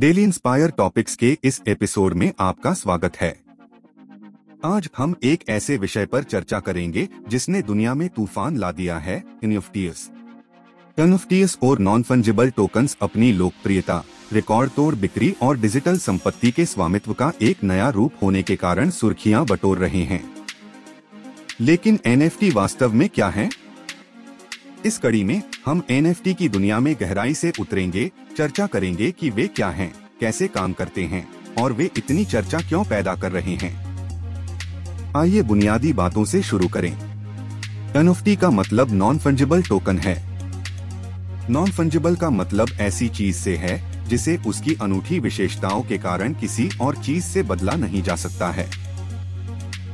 Daily inspire topics के इस episode में आपका स्वागत है। आज हम एक ऐसे विषय पर चर्चा करेंगे जिसने दुनिया में तूफ़ान ला दिया है इन्यूफ्टीएस एनएफटीएस और नॉन फंजिबल टोकन्स अपनी लोकप्रियता रिकॉर्ड तोड़ बिक्री और डिजिटल संपत्ति के स्वामित्व का एक नया रूप होने के कारण सुर्खियाँ बटोर रहे हैं। लेकिन एनएफटी वास्तव में क्या है? इस कड़ी में हम एनएफटी की दुनिया में गहराई से उतरेंगे चर्चा करेंगे कि वे क्या हैं, कैसे काम करते हैं और वे इतनी चर्चा क्यों पैदा कर रहे हैं। आइए बुनियादी बातों से शुरू करें। एनएफटी का मतलब नॉन फंजिबल टोकन है। नॉन फंजिबल का मतलब ऐसी चीज़ से है जिसे उसकी अनूठी विशेषताओं के कारण किसी और चीज़ से बदला नहीं जा सकता है।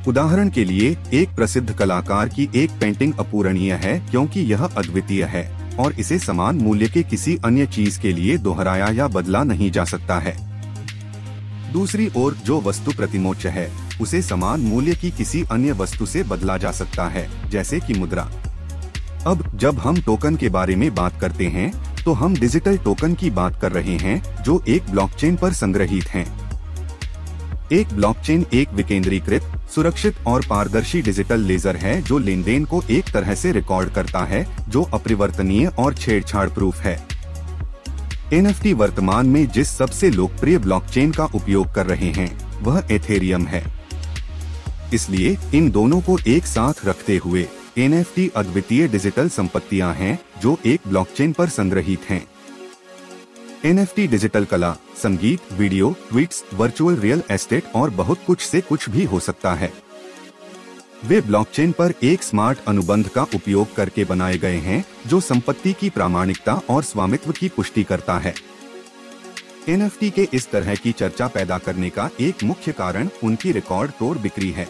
उदाहरण के लिए, एक प्रसिद्ध कलाकार की एक पेंटिंग अपूरणीय है, क्योंकि यह अद्वितीय है, और इसे समान मूल्य के किसी अन्य चीज़ के लिए दोहराया या बदला नहीं जा सकता है दूसरी ओर, जो वस्तु प्रतिमोच है, उसे समान मूल्य की किसी अन्य वस्तु से बदला जा सकता है, जैसे कि मुद्रा अब, जब हम टोकन के बारे में बात करते हैं तो हम डिजिटल टोकन की बात कर रहे हैं, जो एक ब्लॉकचेन पर संग्रहित हैं। एक ब्लॉकचेन एक विकेंद्रीकृत, सुरक्षित और पारदर्शी डिजिटल लेजर है जो लेन देन को एक तरह से रिकॉर्ड करता है, जो अपरिवर्तनीय और छेड़छाड़ प्रूफ है। एनएफटी वर्तमान में जिस सबसे लोकप्रिय ब्लॉकचेन का उपयोग कर रहे हैं, वह एथेरियम है। इसलिए इन दोनों को एक साथ रखते हुए एनएफटी अद्वितीय डिजिटल संपत्तियाँ हैं, जो एक ब्लॉकचेन पर संग्रहित हैं। एनएफटी डिजिटल कला, संगीत video tweets virtual real estate और बहुत कुछ से कुछ भी हो सकता है। वे ब्लॉकचेन पर एक स्मार्ट अनुबंध का उपयोग करके बनाए गए हैं, जो संपत्ति की प्रामाणिकता और स्वामित्व की पुष्टि करता है। एनएफटी के इस तरह की चर्चा पैदा करने का एक मुख्य कारण उनकी रिकॉर्ड तोड़ बिक्री है।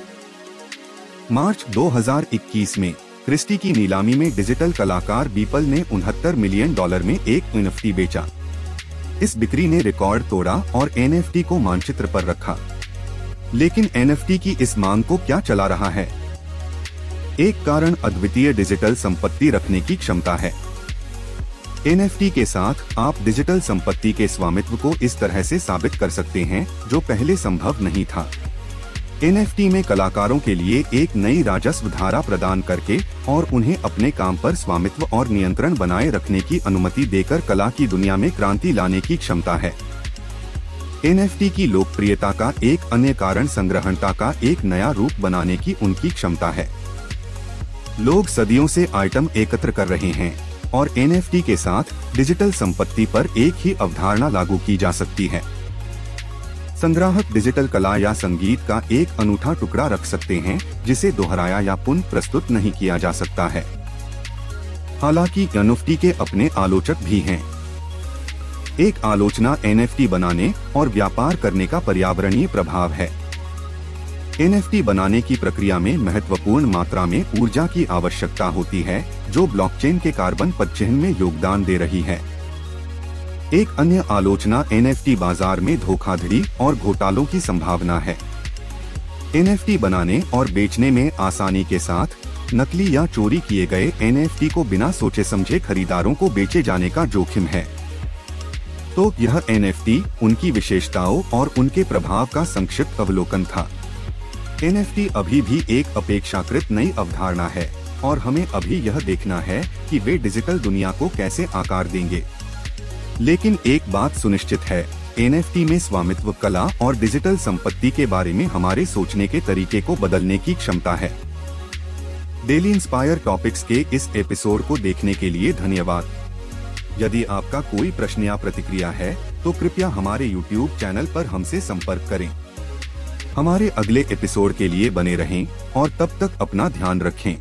मार्च 2021 में, क्रिस्टी की नीलामी में डिजिटल कलाकार बीपल ने उनहत्तर मिलियन डॉलर में एक एन बेचा। इस बिक्री ने रिकॉर्ड तोड़ा और एनएफटी को मानचित्र पर रखा। लेकिन एनएफटी की इस मांग को क्या चला रहा है? एक कारण अद्वितीय डिजिटल संपत्ति रखने की क्षमता है। एनएफटी के साथ आप डिजिटल संपत्ति के स्वामित्व को इस तरह से साबित कर सकते हैं, जो पहले संभव नहीं था। एनएफटी में कलाकारों के लिए एक नई राजस्व धारा प्रदान करके और उन्हें अपने काम पर स्वामित्व और नियंत्रण बनाए रखने की अनुमति देकर कला की दुनिया में क्रांति लाने की क्षमता है। एनएफटी की लोकप्रियता का एक अन्य कारण संग्रहणता का एक नया रूप बनाने की उनकी क्षमता है। लोग सदियों से आइटम एकत्र कर रहे हैं और एनएफटी के साथ डिजिटल संपत्ति पर एक ही अवधारणा लागू की जा सकती है। संग्राहक डिजिटल कला या संगीत का एक अनूठा टुकड़ा रख सकते हैं, जिसे दोहराया या पुनः प्रस्तुत नहीं किया जा सकता है। हालाँकि एनएफटी के अपने आलोचक भी हैं। एक आलोचना एनएफटी बनाने और व्यापार करने का पर्यावरणीय प्रभाव है। एनएफटी बनाने की प्रक्रिया में महत्वपूर्ण मात्रा में ऊर्जा की आवश्यकता होती है, जो ब्लॉकचेन के कार्बन पदचिह्न में योगदान दे रही है। एक अन्य आलोचना एनएफटी बाज़ार में धोखाधड़ी और घोटालों की संभावना है। एनएफटी बनाने और बेचने में आसानी के साथ नकली या चोरी किए गए एनएफटी को बिना सोचे समझे खरीदारों को बेचे जाने का जोखिम है। तो यह एनएफटी उनकी विशेषताओं और उनके प्रभाव का संक्षिप्त अवलोकन था। एनएफटी अभी भी एक अपेक्षाकृत नई अवधारणा है और हमें अभी यह देखना है कि वे डिजिटल दुनिया को कैसे आकार देंगे। लेकिन एक बात सुनिश्चित है एनएफटी में स्वामित्व कला और डिजिटल संपत्ति के बारे में हमारे सोचने के तरीके को बदलने की क्षमता है। डेली इंस्पायर टॉपिक्स के इस एपिसोड को देखने के लिए धन्यवाद। यदि आपका कोई प्रश्न या प्रतिक्रिया है तो कृपया हमारे YouTube चैनल पर हमसे संपर्क करें। हमारे अगले एपिसोड के लिए बने रहें और तब तक अपना ध्यान रखें।